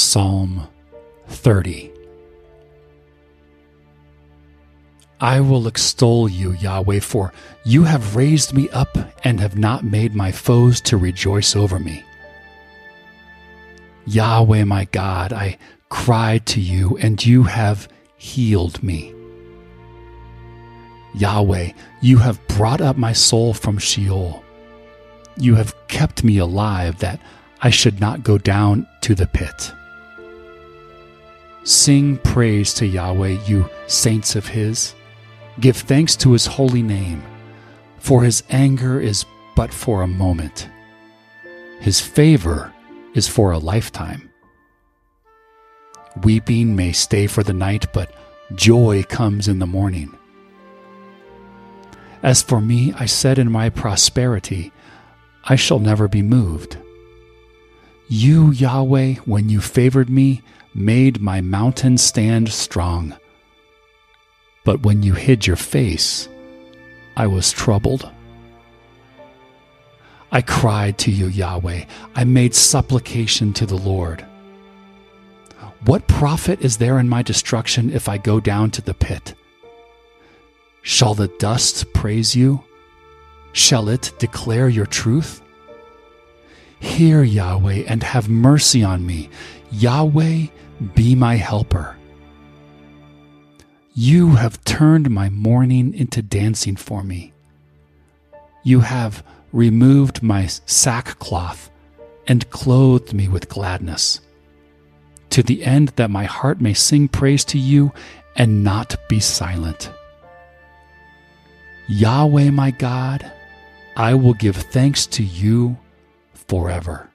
Psalm 30 I will extol you, Yahweh, for you have raised me up and have not made my foes to rejoice over me. Yahweh, my God, I cried to you, and you have healed me. Yahweh, you have brought up my soul from Sheol. You have kept me alive that I should not go down to the pit. Sing praise to Yahweh, you saints of His. Give thanks to His holy name, for His anger is but for a moment. His favor is for a lifetime. Weeping may stay for the night, but joy comes in the morning. As for me, I said in my prosperity, I shall never be moved. You, Yahweh, when you favored me, made my mountain stand strong. But when you hid your face, I was troubled. I cried to you, Yahweh. I made supplication to the Lord. What profit is there in my destruction if I go down to the pit? Shall the dust praise you? Shall it declare your truth? Hear, Yahweh, and have mercy on me. Yahweh, be my helper. You have turned my mourning into dancing for me. You have removed my sackcloth and clothed me with gladness, to the end that my heart may sing praise to you and not be silent. Yahweh, my God, I will give thanks to you forever.